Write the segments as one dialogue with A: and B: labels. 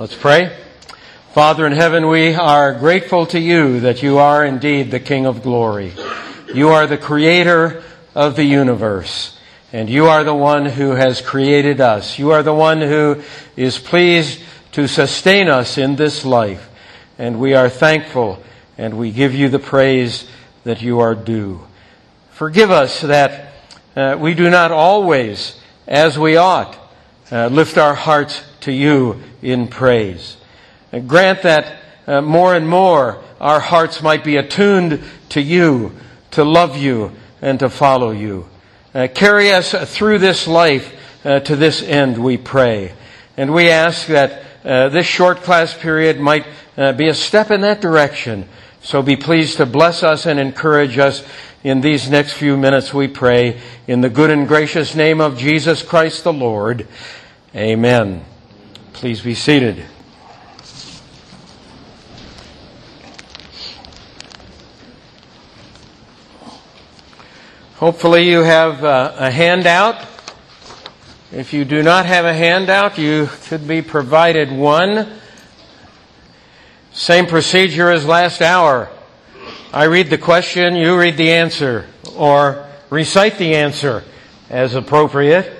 A: Let's pray. Father in heaven, we are grateful to you that you are indeed the King of glory. You are the creator of the universe, and you are the one who has created us. You are the one who is pleased to sustain us in this life, and we are thankful and we give you the praise that you are due. Forgive us that uh, we do not always, as we ought, uh, lift our hearts to you in praise. And grant that uh, more and more our hearts might be attuned to you, to love you, and to follow you. Uh, carry us through this life uh, to this end, we pray. And we ask that uh, this short class period might uh, be a step in that direction. So be pleased to bless us and encourage us in these next few minutes, we pray, in the good and gracious name of Jesus Christ the Lord. Amen. Please be seated. Hopefully, you have uh, a handout. If you do not have a handout, you could be provided one. Same procedure as last hour. I read the question, you read the answer, or recite the answer as appropriate.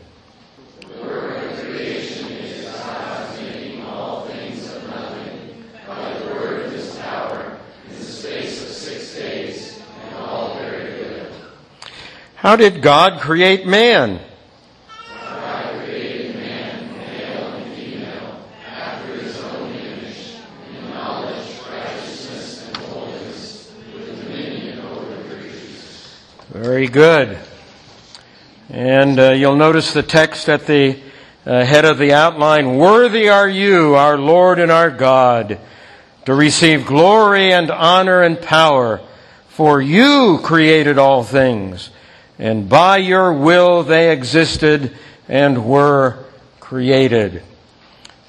A: How did God create man? Very good. And uh, you'll notice the text at the uh, head of the outline Worthy are you, our Lord and our God, to receive glory and honor and power, for you created all things and by your will they existed and were created.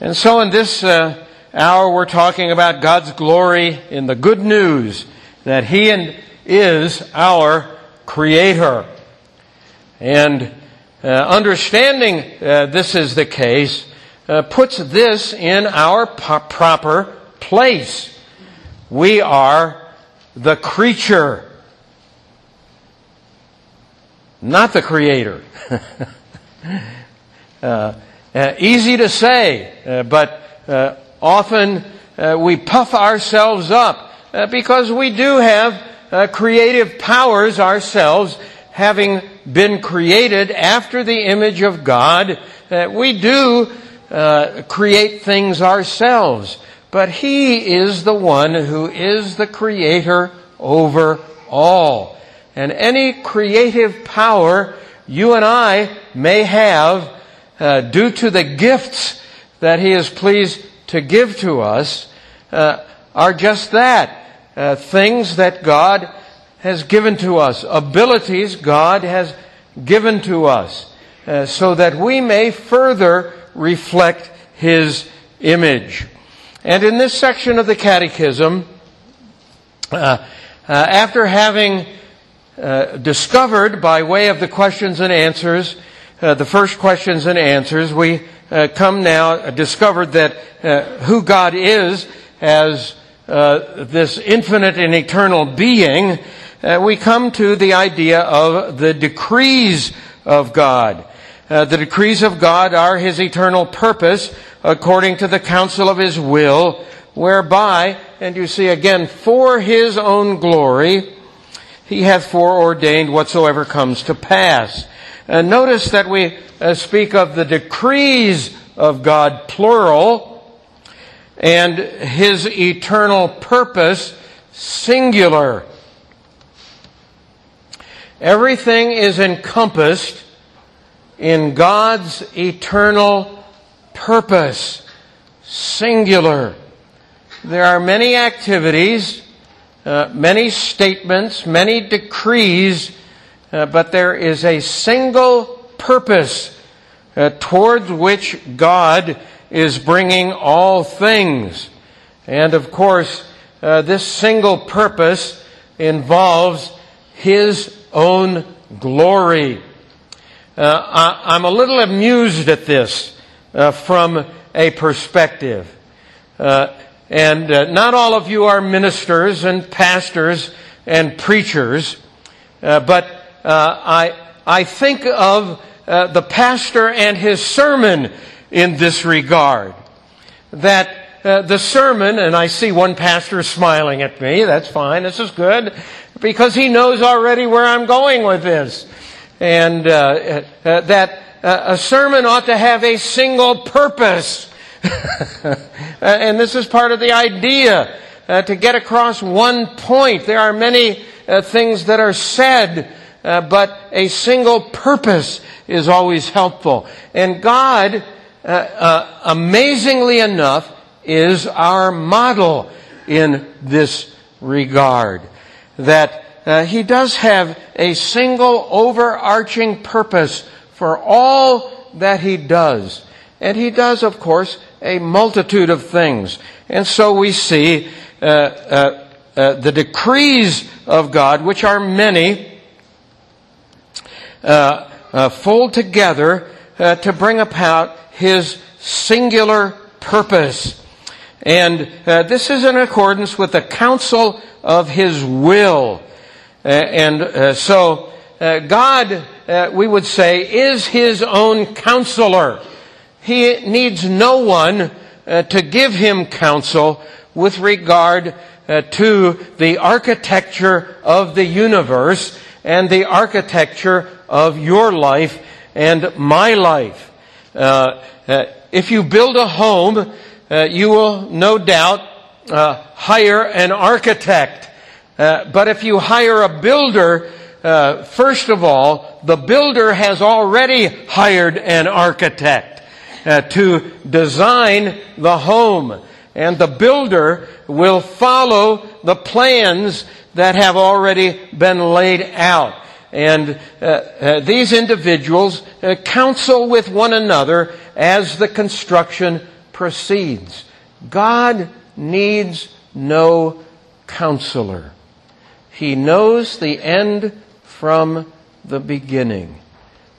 A: And so in this uh, hour we're talking about God's glory in the good news that He is our Creator. And uh, understanding uh, this is the case uh, puts this in our po- proper place. We are the creature not the Creator. uh, uh, easy to say, uh, but uh, often uh, we puff ourselves up uh, because we do have creative powers ourselves, having been created after the image of God. we do create things ourselves, but He is the one who is the Creator over all and any creative power you and I may have uh, due to the gifts that He is pleased to give to us uh, are just that uh, things that God has given to us, abilities God has given to us, uh, so that we may further reflect His image. And in this section of the Catechism, uh, uh, after having uh, discovered by way of the questions and answers, uh, the first questions and answers, we uh, come now uh, discovered that uh, who God is as this infinite and eternal being, we come to the idea of the decrees of God. the decrees of God are His eternal purpose according to the counsel of His will, whereby, and you see again, for His own glory, he hath foreordained whatsoever comes to pass. And notice that we uh, speak of the decrees of God, plural, and his eternal purpose, singular. Everything is encompassed in God's eternal purpose, singular. There are many activities, uh, many statements, many decrees, uh, but there is a single purpose uh, towards which God is bringing all things. And of course, uh, this single purpose involves His own glory. Uh, I, am a little amused at this from a perspective. Uh, and uh, not all of you are ministers and pastors and preachers, uh, but I, I think of the pastor and his sermon in this regard. That uh, the sermon, and I see one pastor smiling at me. That's fine. This is good because he knows already where I'm going with this. And uh, uh, that uh, a sermon ought to have a single purpose. and this is part of the idea uh, to get across one point. There are many uh, things that are said, but a single purpose is always helpful. And God, amazingly enough, is our model in this regard. That uh, he does have a single overarching purpose for all that he does. And he does, of course, a multitude of things. And so we see uh, uh, uh the decrees of God, which are many, uh, uh, fold together to bring about his singular purpose. And uh, this is in accordance with the counsel of His will. Uh, and uh, so, uh, God, uh, we would say, is His own counselor. He needs no one uh, to give Him counsel with regard to the architecture of the universe and the architecture of your life and my life. if you build a home, uh, you will no doubt uh, hire an architect. Uh, but if you hire a builder, uh, first of all, the builder has already hired an architect uh, to design the home. And the builder will follow the plans that have already been laid out. And uh, uh, these individuals uh, counsel with one another as the construction proceeds. God needs no counselor. He knows the end from the beginning.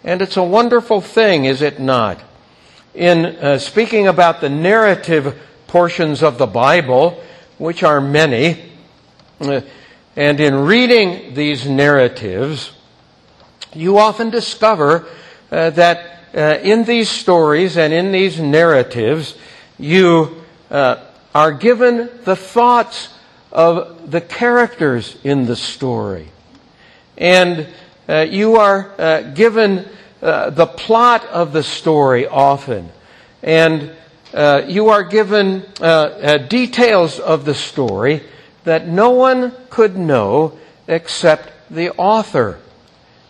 A: And it's a wonderful thing, is it not? In uh, speaking about the narrative portions of the Bible, which are many, uh, and in reading these narratives, you often discover uh, that uh, in these stories and in these narratives, you uh, are given the thoughts of the characters in the story. And you are given uh, the plot of the story often. And uh, you are given uh, details of the story that no one could know except the author.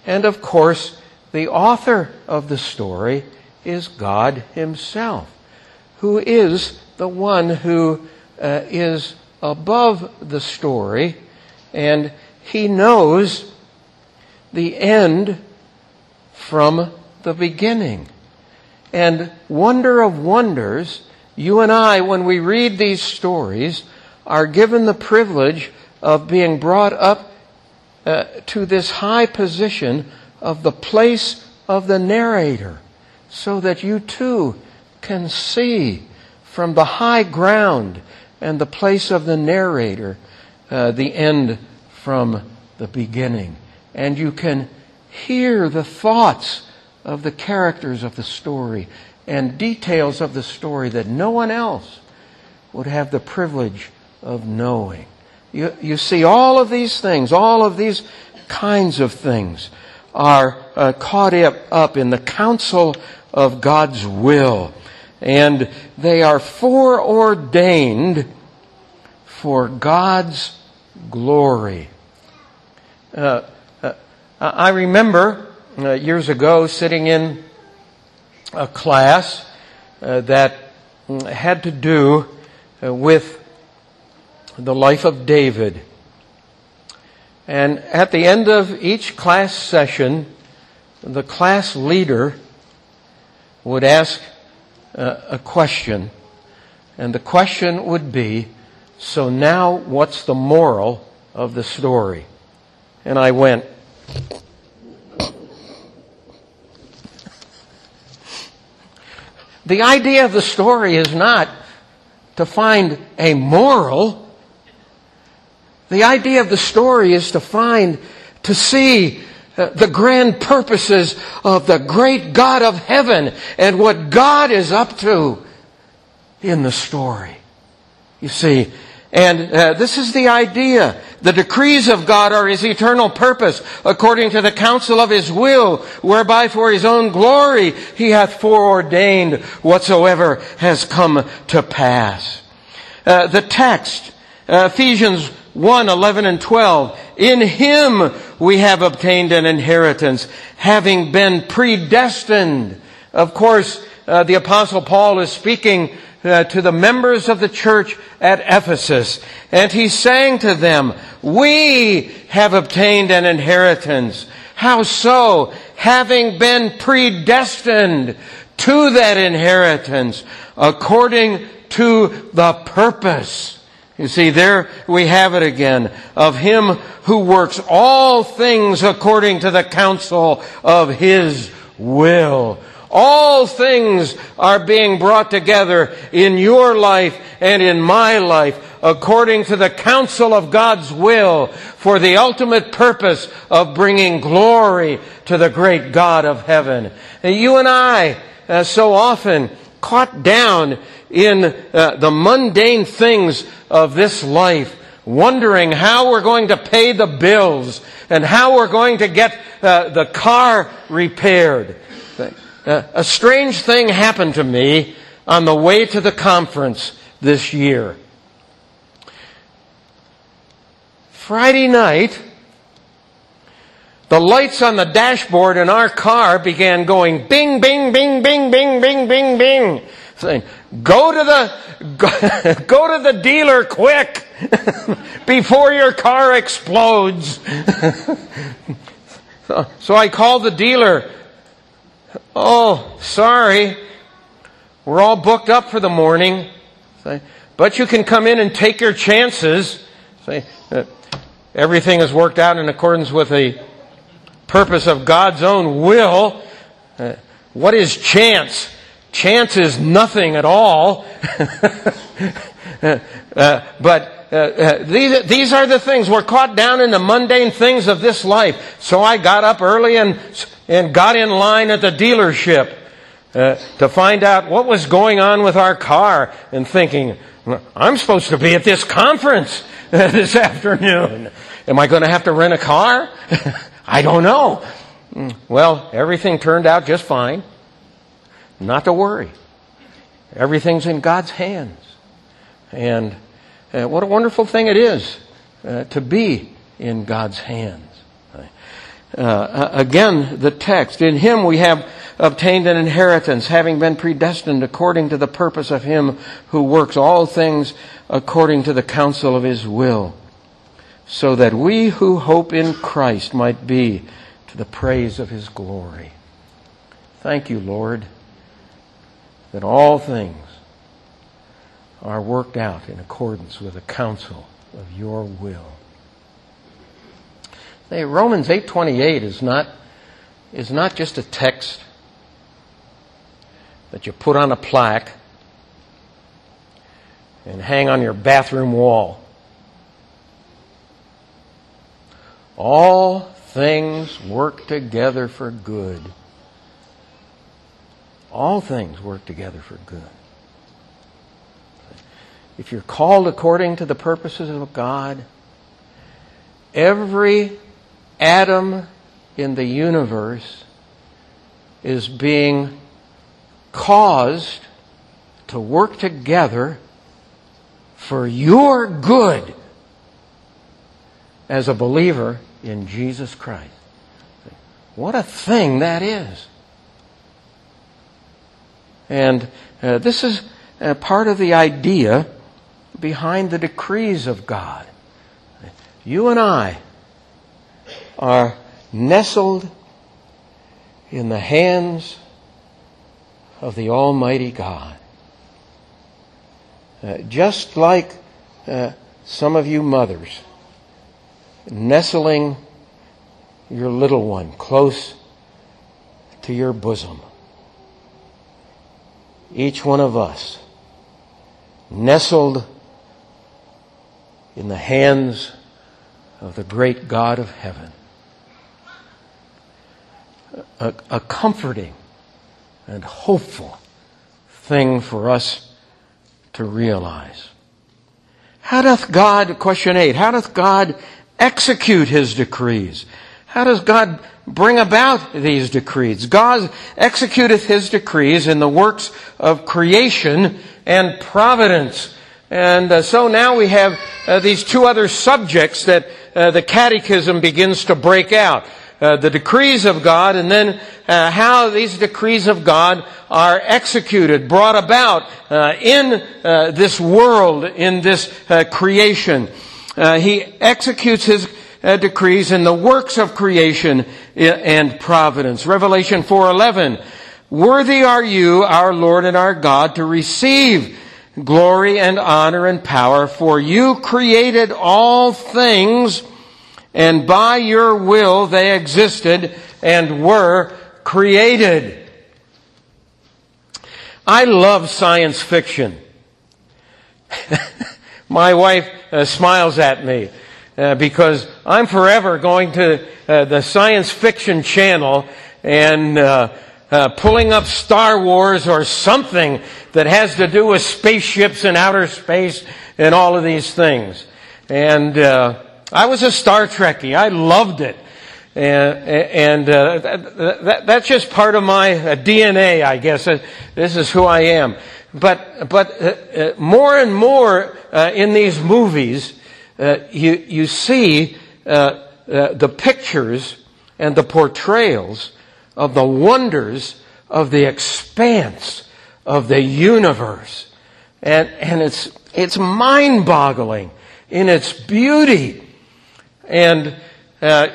A: And of course, the author of the story is God Himself who is the one who uh, is above the story, and he knows the end from the beginning. And wonder of wonders, you and I, when we read these stories, are given the privilege of being brought up uh, to this high position of the place of the narrator, so that you too can see from the high ground and the place of the narrator uh, the end from the beginning. And you can hear the thoughts of the characters of the story and details of the story that no one else would have the privilege of knowing. You, you see, all of these things, all of these kinds of things are uh, caught up, up in the counsel of God's will. And they are foreordained for God's glory. Uh, I remember uh, years ago sitting in a class uh, that had to do uh, with the life of David. And at the end of each class session, the class leader would ask uh, a question, and the question would be, so now what's the moral of the story? And I went, The idea of the story is not to find a moral. The idea of the story is to find, to see uh, the grand purposes of the great God of heaven and what God is up to in the story. You see, and uh, this is the idea. The decrees of God are His eternal purpose, according to the counsel of His will, whereby for His own glory He hath foreordained whatsoever has come to pass. Uh, the text, uh, Ephesians 1, 11 and 12. In Him we have obtained an inheritance, having been predestined. Of course, uh, the apostle Paul is speaking uh, to the members of the church at Ephesus. And he sang to them, we have obtained an inheritance. How so? Having been predestined to that inheritance according to the purpose. You see, there we have it again of Him who works all things according to the counsel of His will. All things are being brought together in your life and in my life according to the counsel of God's will for the ultimate purpose of bringing glory to the great God of heaven. And you and I, uh, so often caught down in uh, the mundane things of this life, wondering how we're going to pay the bills and how we're going to get uh, the car repaired. Uh, a strange thing happened to me on the way to the conference this year. Friday night, the lights on the dashboard in our car began going bing, bing, bing, bing, bing, bing, bing, bing. Saying, go to the, go, go to the dealer quick before your car explodes. so, so I called the dealer Oh, sorry. We're all booked up for the morning. But you can come in and take your chances. Everything is worked out in accordance with the purpose of God's own will. Uh, what is chance? Chance is nothing at all. uh, but uh, uh, these, these are the things. We're caught down in the mundane things of this life. So I got up early and and got in line at the dealership uh, to find out what was going on with our car and thinking, I'm supposed to be at this conference this afternoon. Am I going to have to rent a car? I don't know. Well, everything turned out just fine. Not to worry. Everything's in God's hands. And uh, what a wonderful thing it is uh, to be in God's hands. Uh, again, the text. In him we have obtained an inheritance, having been predestined according to the purpose of him who works all things according to the counsel of his will, so that we who hope in Christ might be to the praise of his glory. Thank you, Lord, that all things are worked out in accordance with the counsel of your will. Hey, Romans 8:28 is not is not just a text that you put on a plaque and hang on your bathroom wall. All things work together for good. All things work together for good. If you're called according to the purposes of God, every atom in the universe is being caused to work together for your good as a believer in Jesus Christ. What a thing that is. And uh, this is uh, part of the idea behind the decrees of God. You and I are nestled in the hands of the Almighty God. Uh, just like uh, some of you mothers, nestling your little one close to your bosom. Each one of us nestled in the hands of the great God of heaven. A, a comforting and hopeful thing for us to realize. How doth God, question eight, how doth God execute his decrees? How does God bring about these decrees? God executeth his decrees in the works of creation and providence. And uh, so now we have uh, these two other subjects that uh, the catechism begins to break out. Uh, the decrees of God and then uh, how these decrees of God are executed, brought about uh, in this world, in this creation. he executes his decrees in the works of creation and providence. Revelation 4:11 Worthy are you, our Lord and our God, to receive glory and honor and power, for you created all things, and by your will they existed and were created. I love science fiction. My wife uh, smiles at me uh, because I'm forever going to uh, the science fiction channel and uh, pulling up Star Wars or something that has to do with spaceships and outer space and all of these things. And uh, I was a Star Trekkie. I loved it. And, and uh, that, that, that's just part of my uh, DNA, I guess. Uh, this is who I am. But, but uh, more and more in these movies, you, you see the pictures and the portrayals of the wonders of the expanse of the universe. And, and it's, it's mind boggling in its beauty. And uh,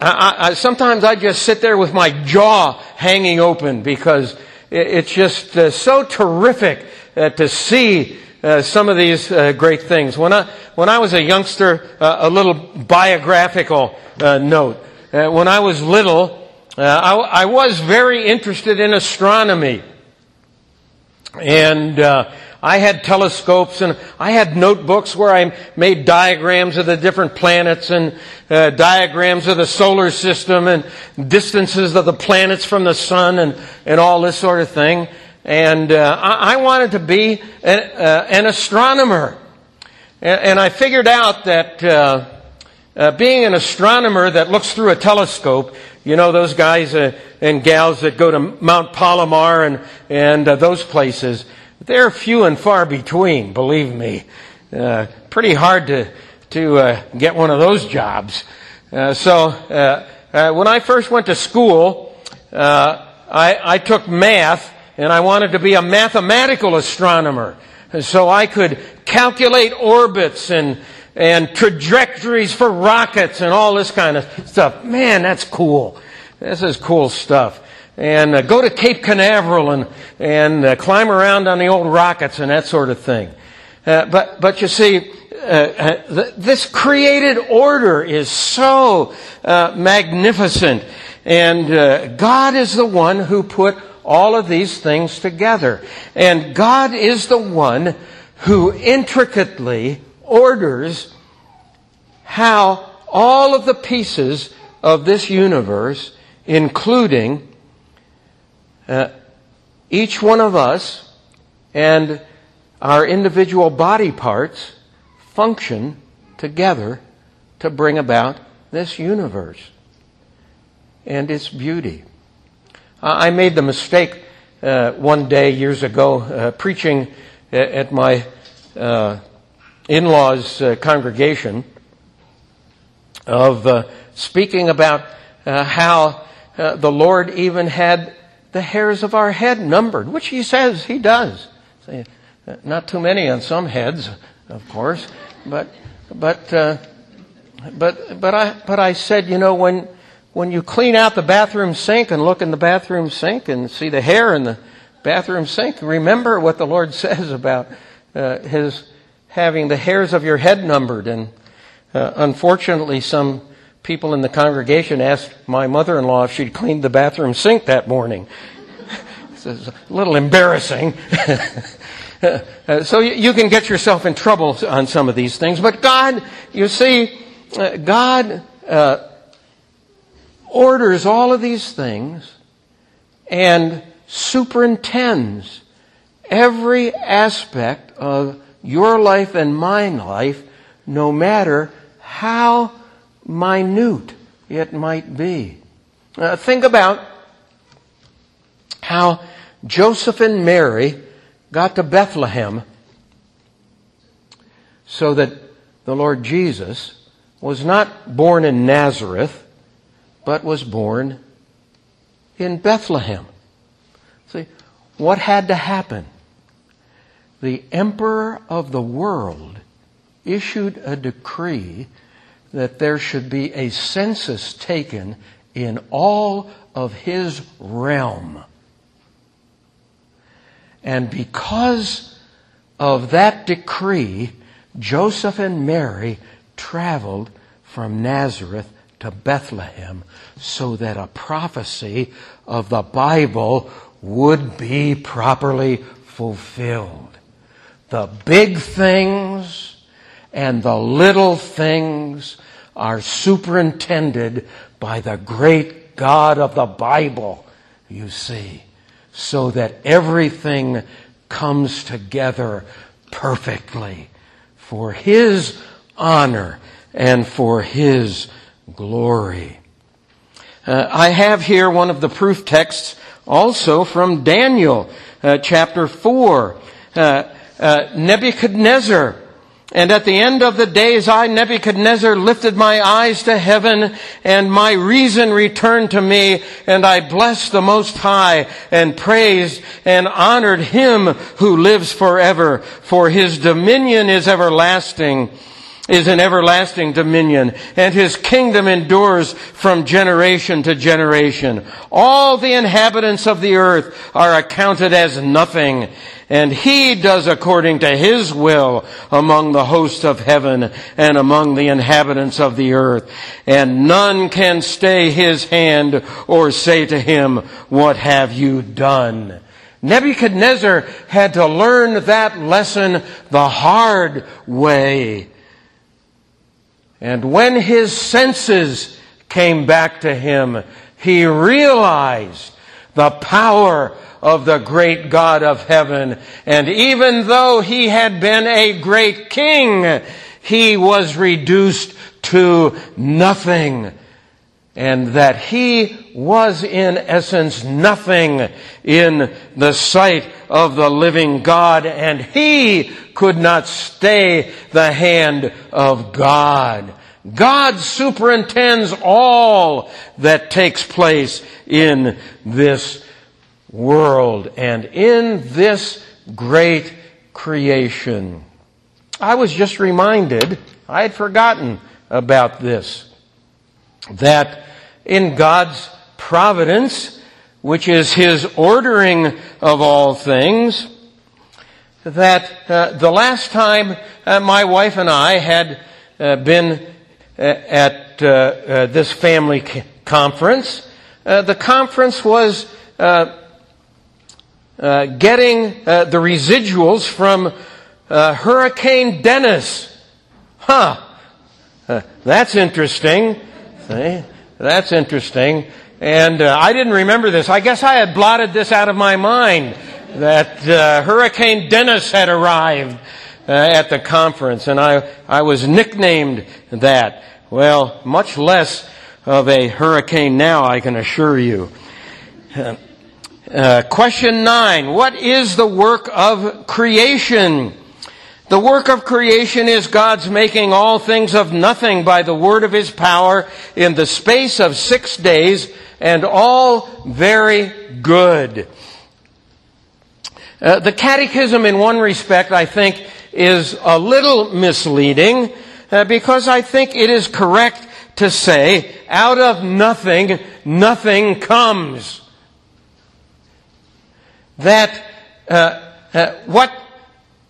A: I, I, sometimes I just sit there with my jaw hanging open because it, it's just uh, so terrific uh, to see uh, some of these uh, great things. When I, when I was a youngster, uh, a little biographical note. when I was little, I, I was very interested in astronomy. And uh, I had telescopes and I had notebooks where I made diagrams of the different planets and uh, diagrams of the solar system and distances of the planets from the sun and, and all this sort of thing. And uh, I, I, wanted to be an, uh, an astronomer. And, and, I figured out that uh, being an astronomer that looks through a telescope, you know, those guys uh, and gals that go to Mount Palomar and, and uh, those places, they're few and far between, believe me. Uh, pretty hard to, to uh, get one of those jobs. Uh, so, when I first went to school, I, I took math and I wanted to be a mathematical astronomer. So I could calculate orbits and, and trajectories for rockets and all this kind of stuff. Man, that's cool. This is cool stuff. And uh, go to Cape Canaveral and, and uh, climb around on the old rockets and that sort of thing. Uh, but, but you see, uh, uh, th- this created order is so uh, magnificent. And God is the one who put all of these things together. And God is the one who intricately orders how all of the pieces of this universe, including uh, each one of us and our individual body parts, function together to bring about this universe and its beauty. I made the mistake uh, one day years ago uh, preaching at my uh, in law's uh, congregation of uh, speaking about uh, how uh, the Lord even had the hairs of our head numbered, which he says he does. Uh, not too many on some heads, of course, but but uh, but but I but I said, you know, when when you clean out the bathroom sink and look in the bathroom sink and see the hair in the bathroom sink, remember what the Lord says about His having the hairs of your head numbered. And uh, unfortunately, some people in the congregation asked my mother-in-law if she'd cleaned the bathroom sink that morning. it's a little embarrassing. Uh, so you, you, can get yourself in trouble on some of these things. But God, you see, uh, God uh, orders all of these things and superintends every aspect of your life and mine life, no matter how minute it might be. Uh, think about how Joseph and Mary got to Bethlehem so that the Lord Jesus was not born in Nazareth, but was born in Bethlehem. See, what had to happen? The emperor of the world issued a decree that there should be a census taken in all of his realm. And because of that decree, Joseph and Mary traveled from Nazareth to Bethlehem so that a prophecy of the Bible would be properly fulfilled. The big things and the little things are superintended by the great God of the Bible, you see, so that everything comes together perfectly for His honor and for His glory. Uh, I have here one of the proof texts also from Daniel uh, chapter 4. Uh, uh Nebuchadnezzar. And at the end of the days, I, Nebuchadnezzar, lifted my eyes to heaven, and my reason returned to me, and I blessed the Most High, and praised and honored Him who lives forever, for His dominion is everlasting is an everlasting dominion, and his kingdom endures from generation to generation. All the inhabitants of the earth are accounted as nothing, and he does according to his will among the hosts of heaven and among the inhabitants of the earth. And none can stay his hand or say to him, what have you done? Nebuchadnezzar had to learn that lesson the hard way. And when his senses came back to him, he realized the power of the great God of heaven. And even though he had been a great king, he was reduced to nothing. And that he was in essence nothing in the sight of the living God and he could not stay the hand of God. God superintends all that takes place in this world and in this great creation. I was just reminded, I had forgotten about this, that in God's providence, which is His ordering of all things, that uh, the last time uh, my wife and I had uh, been uh, at uh, uh, this family conference, the conference was getting the residuals from Hurricane Dennis. Huh. Uh, that's interesting. See? That's interesting. And uh, I didn't remember this. I guess I had blotted this out of my mind that Hurricane Dennis had arrived at the conference, and I, I was nicknamed that. Well, much less of a hurricane now, I can assure you. Uh, question nine. What is the work of creation? The work of creation is God's making all things of nothing by the word of his power in the space of six days and all very good. Uh, the catechism, in one respect, I think, is a little misleading uh, because I think it is correct to say, out of nothing, nothing comes. That uh, uh what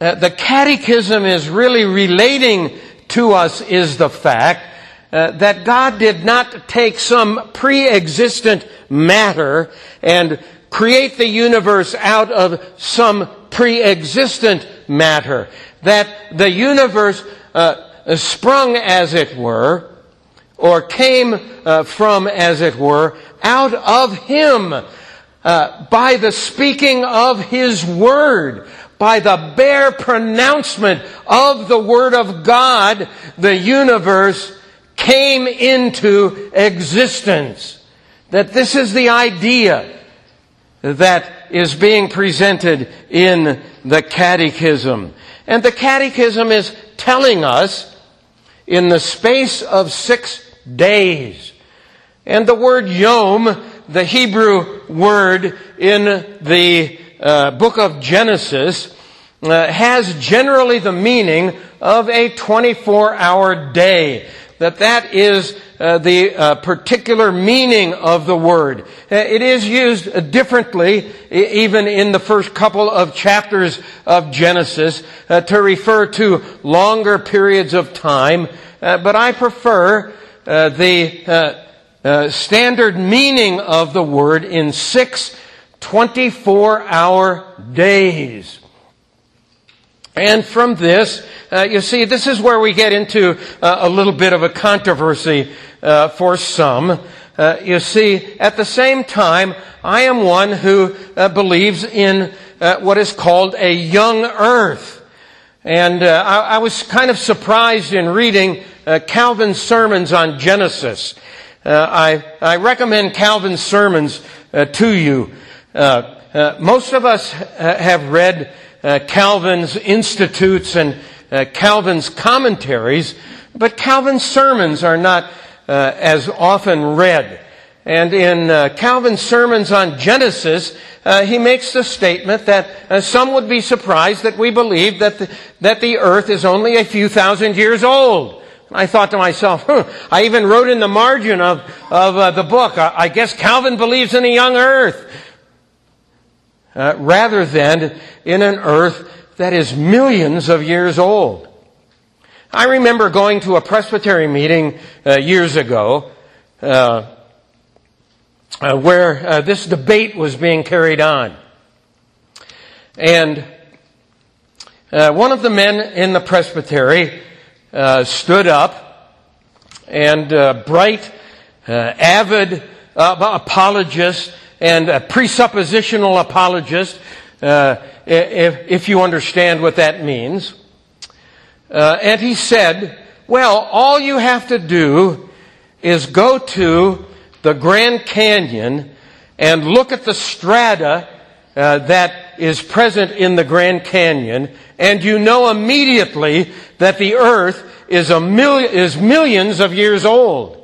A: uh, the catechism is really relating to us is the fact uh, that God did not take some pre-existent matter and create the universe out of some pre-existent matter. That the universe uh, sprung, as it were, or came uh, from, as it were, out of Him uh, by the speaking of His Word, by the bare pronouncement of the Word of God, the universe came into existence. That this is the idea that is being presented in the Catechism. And the Catechism is telling us in the space of six days. And the word yom, the Hebrew word in the uh, book of Genesis, uh, has generally the meaning of a 24 hour day that that is uh, the uh, particular meaning of the word. Uh, it is used differently, even in the first couple of chapters of Genesis, uh, to refer to longer periods of time. Uh, but I prefer uh, the standard meaning of the word in six 24 hour days. And from this, uh, you see, this is where we get into uh, a little bit of a controversy uh, for some. Uh, you see, at the same time, I am one who uh, believes in uh, what is called a young earth. And I, I, was kind of surprised in reading Calvin's sermons on Genesis. I, I, recommend Calvin's sermons to you. most of us have read Calvin's Institutes and uh, Calvin's commentaries, but Calvin's sermons are not uh, as often read. And in uh, Calvin's sermons on Genesis, uh, he makes the statement that uh, some would be surprised that we believe that the, that the earth is only a few thousand years old. I thought to myself, I even wrote in the margin of, of uh, the book, I, I, guess Calvin believes in a young earth. Rather than in an earth that is millions of years old. I remember going to a Presbytery meeting uh, years ago uh, uh, where uh, this debate was being carried on. And uh, one of the men in the Presbytery uh, stood up and bright, avid apologist and a presuppositional apologist if, if you understand what that means. Uh, and he said, well, all you have to do is go to the Grand Canyon and look at the strata uh, that is present in the Grand Canyon, and you know immediately that the earth is, a mil- is millions of years old.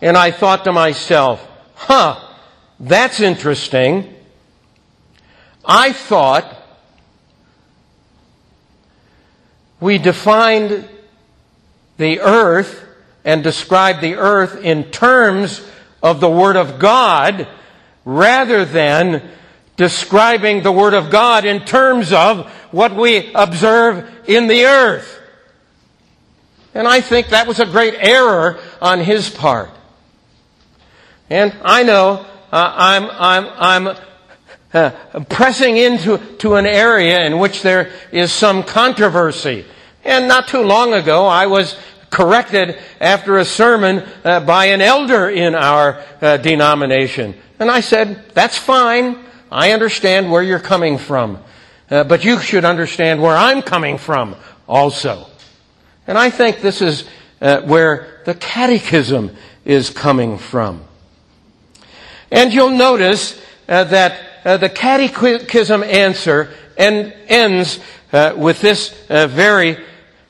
A: And I thought to myself, huh, that's interesting. I thought we defined the earth and described the earth in terms of the Word of God rather than describing the Word of God in terms of what we observe in the earth. And I think that was a great error on his part. And I know uh, I'm, I'm, I'm uh, pressing into to an area in which there is some controversy. And not too long ago, I was corrected after a sermon uh, by an elder in our uh, denomination. And I said, that's fine. I understand where you're coming from. Uh, but you should understand where I'm coming from also. And I think this is uh, where the catechism is coming from. And you'll notice uh, that uh, the catechism answer ends uh, with this uh, very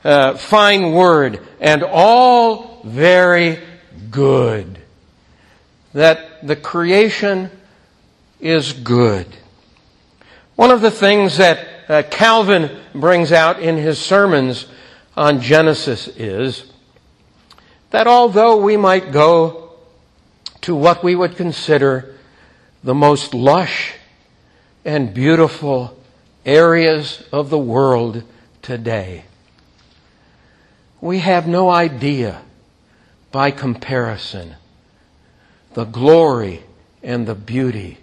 A: uh, fine word, and all very good. That the creation is good. One of the things that uh, Calvin brings out in his sermons on Genesis is that although we might go to what we would consider the most lush and beautiful areas of the world today, we have no idea by comparison the glory and the beauty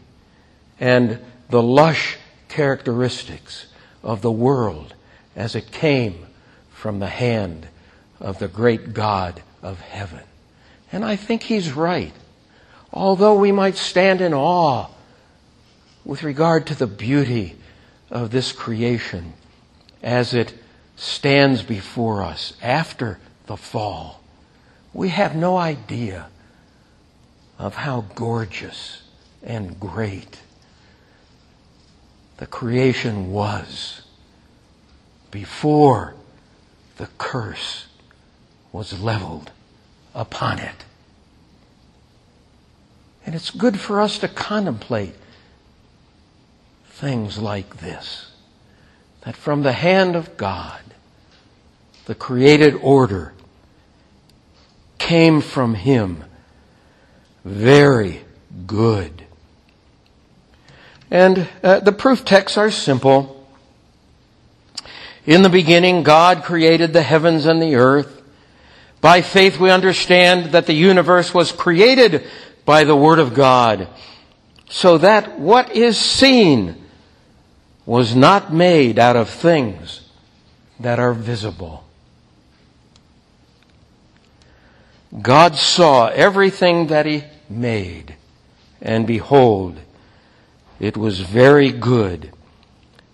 A: and the lush characteristics of the world as it came from the hand of the great God of heaven. And I think he's right. Although we might stand in awe with regard to the beauty of this creation as it stands before us after the fall, we have no idea of how gorgeous and great the creation was before the curse was leveled upon it. And it's good for us to contemplate things like this. That from the hand of God, the created order came from Him very good. And uh, the proof texts are simple. In the beginning, God created the heavens and the earth. By faith, we understand that the universe was created by the Word of God, so that what is seen was not made out of things that are visible. God saw everything that He made, and behold, it was very good.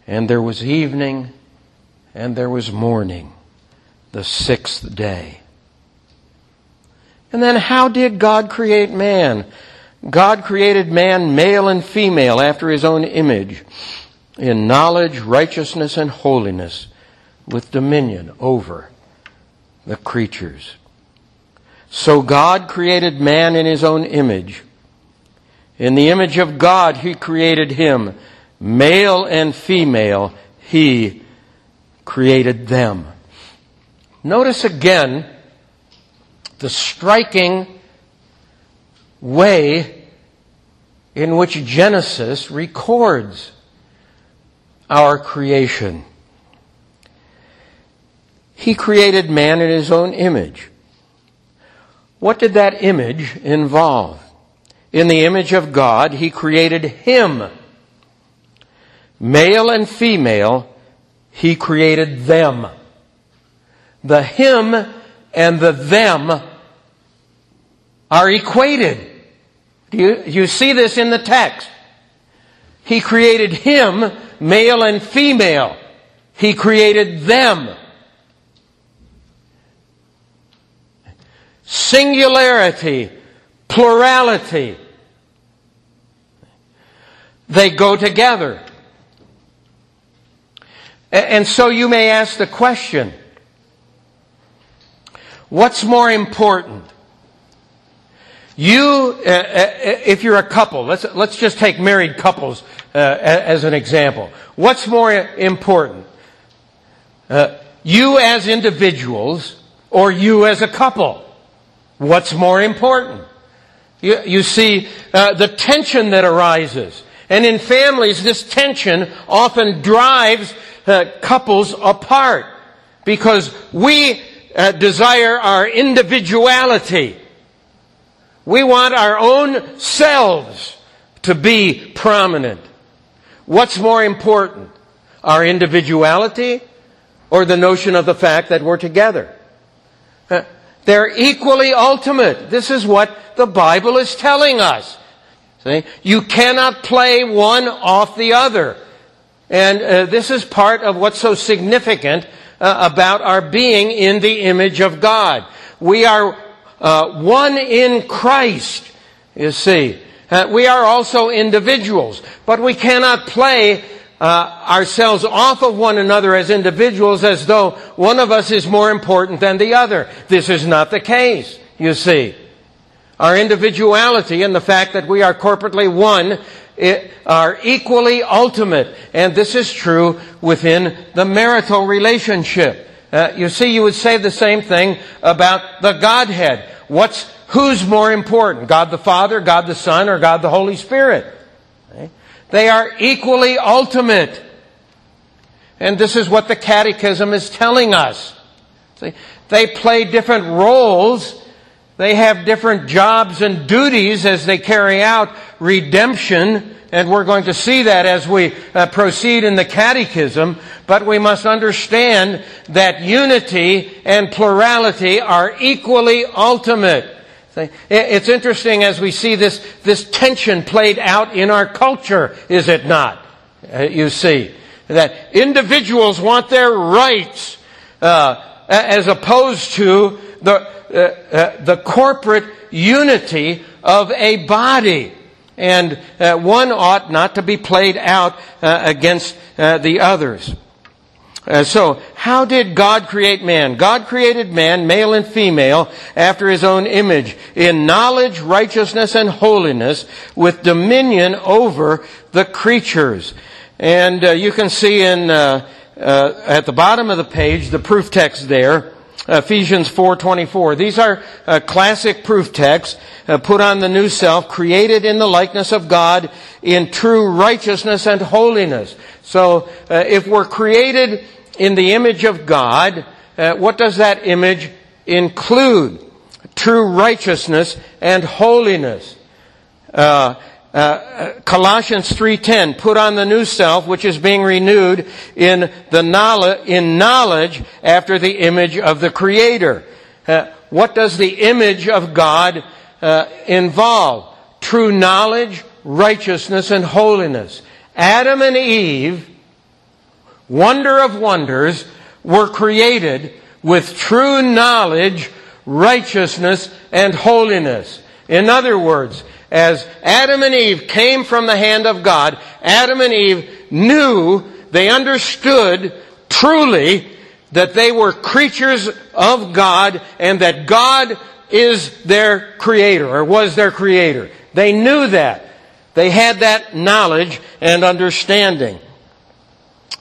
A: And there was evening, and there was morning, the sixth day. And then how did God create man? God created man male and female after his own image, in knowledge, righteousness, and holiness, with dominion over the creatures. So God created man in his own image. In the image of God, he created him. Male and female, he created them. Notice again the striking way in which Genesis records our creation. He created man in his own image. What did that image involve? In the image of God, He created him. Male and female, He created them. The him and the them are equated. You, you see this in the text? He created him, male and female. He created them. Singularity, plurality. They go together. And so you may ask the question, what's more important? You, uh, uh, if you're a couple, let's, let's just take married couples uh, as an example. What's more important? Uh, you as individuals or you as a couple? What's more important? You, you see uh, the tension that arises. And in families, this tension often drives uh, couples apart because we uh, desire our individuality. We want our own selves to be prominent. What's more important? Our individuality or the notion of the fact that we're together? Uh, they're equally ultimate. This is what the Bible is telling us. See? You cannot play one off the other. And uh, this is part of what's so significant uh, about our being in the image of God. We are uh, one in Christ, you see. Uh, we are also individuals, but we cannot play uh, ourselves off of one another as individuals as though one of us is more important than the other. This is not the case, you see. Our individuality and the fact that we are corporately one are equally ultimate. And this is true within the marital relationship. Uh, you see, you would say the same thing about the Godhead. What's, who's more important? God the Father, God the Son, or God the Holy Spirit? Okay? They are equally ultimate. And this is what the Catechism is telling us. See, they play different roles. They have different jobs and duties as they carry out redemption. And we're going to see that as we uh, proceed in the Catechism. But we must understand that unity and plurality are equally ultimate. It's interesting as we see this, this tension played out in our culture, is it not? Uh, you see that individuals want their rights uh, as opposed to the, uh, uh, the corporate unity of a body. And uh, one ought not to be played out uh, against uh, the others. so, how did God create man? God created man, male and female, after his own image, in knowledge, righteousness, and holiness, with dominion over the creatures. And uh, you can see in uh, uh, at the bottom of the page the proof text there. Ephesians 4:24. These are uh, classic proof texts uh, put on the new self, created in the likeness of God in true righteousness and holiness. So, uh, if we're created in the image of God, what does that image include? True righteousness and holiness. Uh, uh, Colossians 3:10 put on the new self which is being renewed in the knowledge in knowledge after the image of the creator. Uh, what does the image of God uh, involve? True knowledge, righteousness and holiness. Adam and Eve, wonder of wonders, were created with true knowledge, righteousness and holiness. In other words, as Adam and Eve came from the hand of God, Adam and Eve knew, they understood truly that they were creatures of God and that God is their creator or was their creator. They knew that. They had that knowledge and understanding.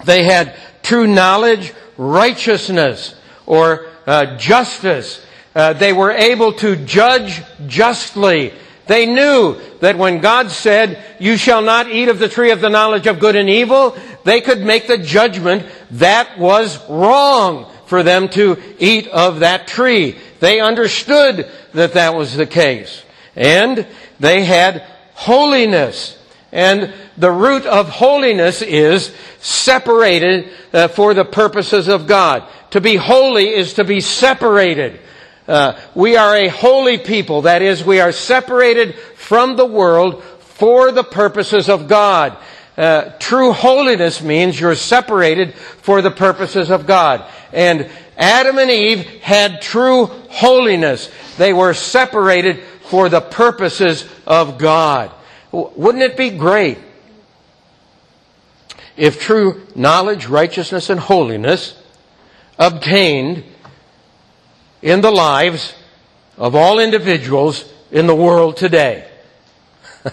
A: They had true knowledge, righteousness, or uh, justice. Uh, they were able to judge justly they knew that when God said, you shall not eat of the tree of the knowledge of good and evil, they could make the judgment that was wrong for them to eat of that tree. They understood that that was the case. And they had holiness. And the root of holiness is separated uh, for the purposes of God. To be holy is to be separated. Uh, we are a holy people. That is, we are separated from the world for the purposes of God. Uh, true holiness means you're separated for the purposes of God. And Adam and Eve had true holiness. They were separated for the purposes of God. Wouldn't it be great if true knowledge, righteousness, and holiness obtained in the lives of all individuals in the world today.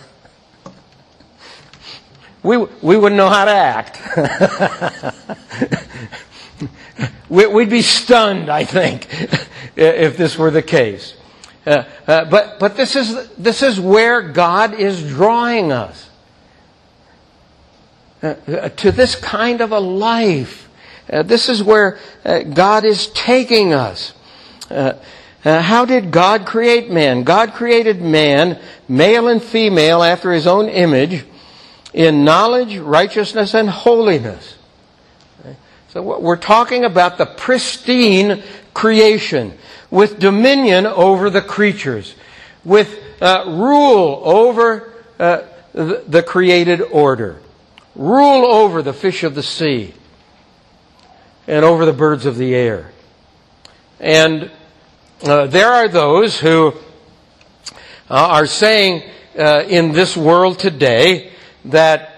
A: we, we wouldn't know how to act. we, would be stunned, I think, if this were the case. Uh, uh, but but this, is, this is where God is drawing us. Uh, uh to this kind of a life. Uh, this is where uh, God is taking us. Uh, uh, how did God create man? God created man, male and female, after his own image, in knowledge, righteousness, and holiness. So we're talking about the pristine creation with dominion over the creatures, with uh, rule over uh, the, the created order, rule over the fish of the sea, and over the birds of the air. And uh, there are those who uh, are saying uh, in this world today that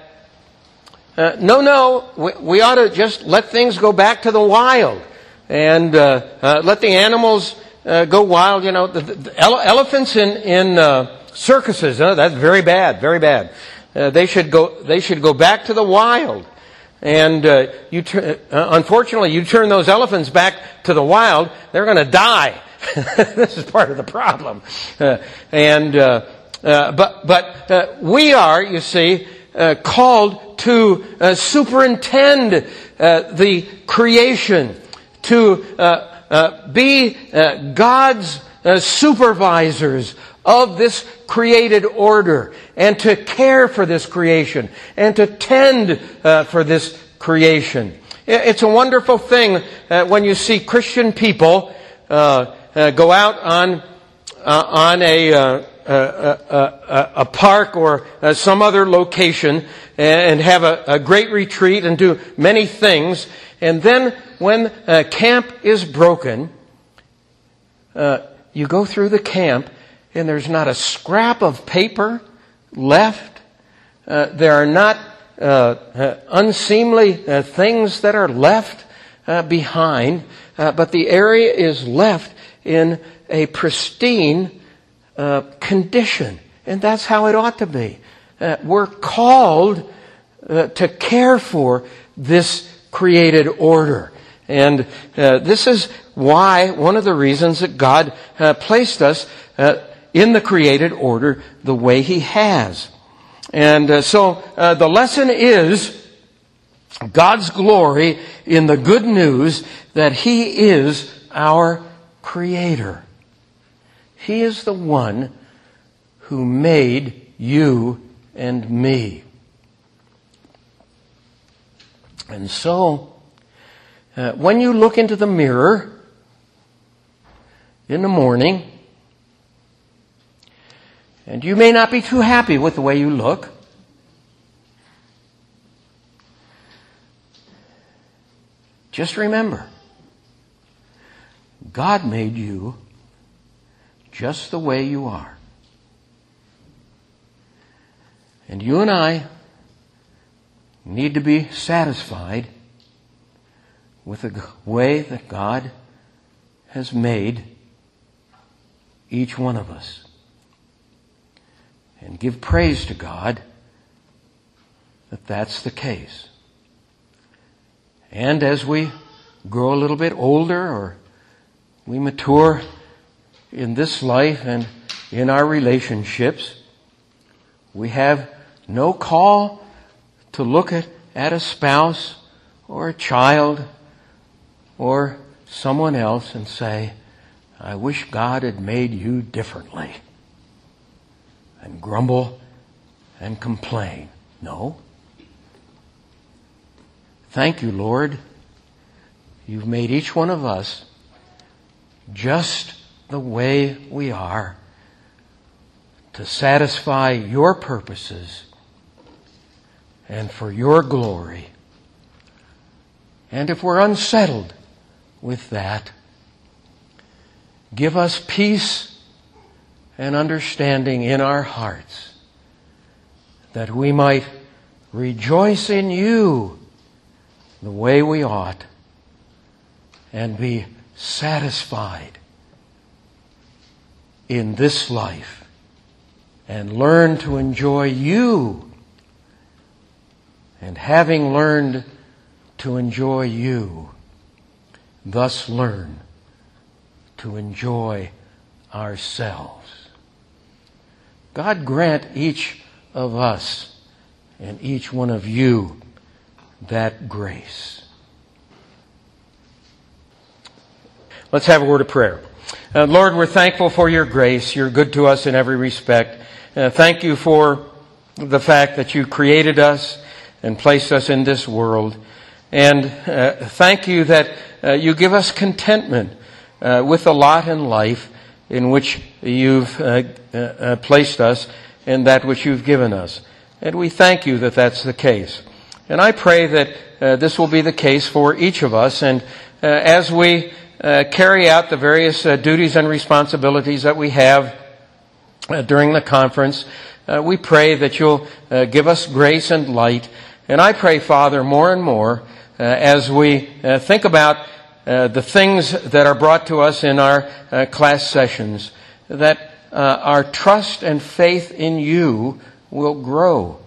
A: uh, no, no, we, we, ought to just let things go back to the wild and uh, let the animals go wild. You know, the, the ele- elephants in in circuses. that's very bad, very bad. they should go, they should go back to the wild. And you uh, unfortunately, you turn those elephants back to the wild, they're going to die. this is part of the problem. Uh, and uh, uh, but but uh, we are, you see, called to superintend the creation, to be God's supervisors of this created order and to care for this creation and to tend uh, for this creation. It's a wonderful thing uh, when you see Christian people uh, uh go out on uh, on a, uh, a, a park or some other location and have a, a, great retreat and do many things, and then when camp is broken, you go through the camp and there's not a scrap of paper left. Uh, there are not uh, uh, unseemly uh, things that are left uh, behind, uh, but the area is left in a pristine uh, condition. And that's how it ought to be. Uh, we're called uh, to care for this created order. And this is why, one of the reasons that God placed us in the created order the way He has. And uh, so uh, the lesson is God's glory in the good news that He is our Creator. He is the one who made you and me. And so, uh, when you look into the mirror in the morning, and you may not be too happy with the way you look. Just remember, God made you just the way you are. And you and I need to be satisfied with the way that God has made each one of us and give praise to God that that's the case. And as we grow a little bit older or we mature in this life and in our relationships, we have no call to look at, at a spouse or a child or someone else and say, I wish God had made you differently and grumble and complain. No. Thank you, Lord. You've made each one of us just the way we are to satisfy your purposes and for your glory. And if we're unsettled with that, give us peace and understanding in our hearts that we might rejoice in you the way we ought and be satisfied in this life and learn to enjoy you. And having learned to enjoy you, thus learn to enjoy ourselves. God grant each of us and each one of you that grace. Let's have a word of prayer. Uh, Lord, we're thankful for your grace. You're good to us in every respect. Uh, thank you for the fact that you created us and placed us in this world. And uh, thank you that uh, you give us contentment uh, with the lot in life in which you've uh, placed us and that which you've given us. And we thank you that that's the case. And I pray that this will be the case for each of us. And as we uh, carry out the various duties and responsibilities that we have during the conference, we pray that you'll give us grace and light. And I pray, Father, more and more as we think about uh, the things that are brought to us in our uh, class sessions, that uh, our trust and faith in you will grow,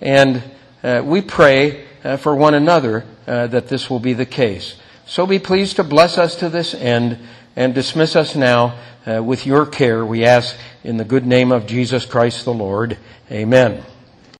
A: and uh, we pray uh, for one another uh, that this will be the case. So be pleased to bless us to this end and dismiss us now uh, with your care, we ask in the good name of Jesus Christ the Lord. Amen.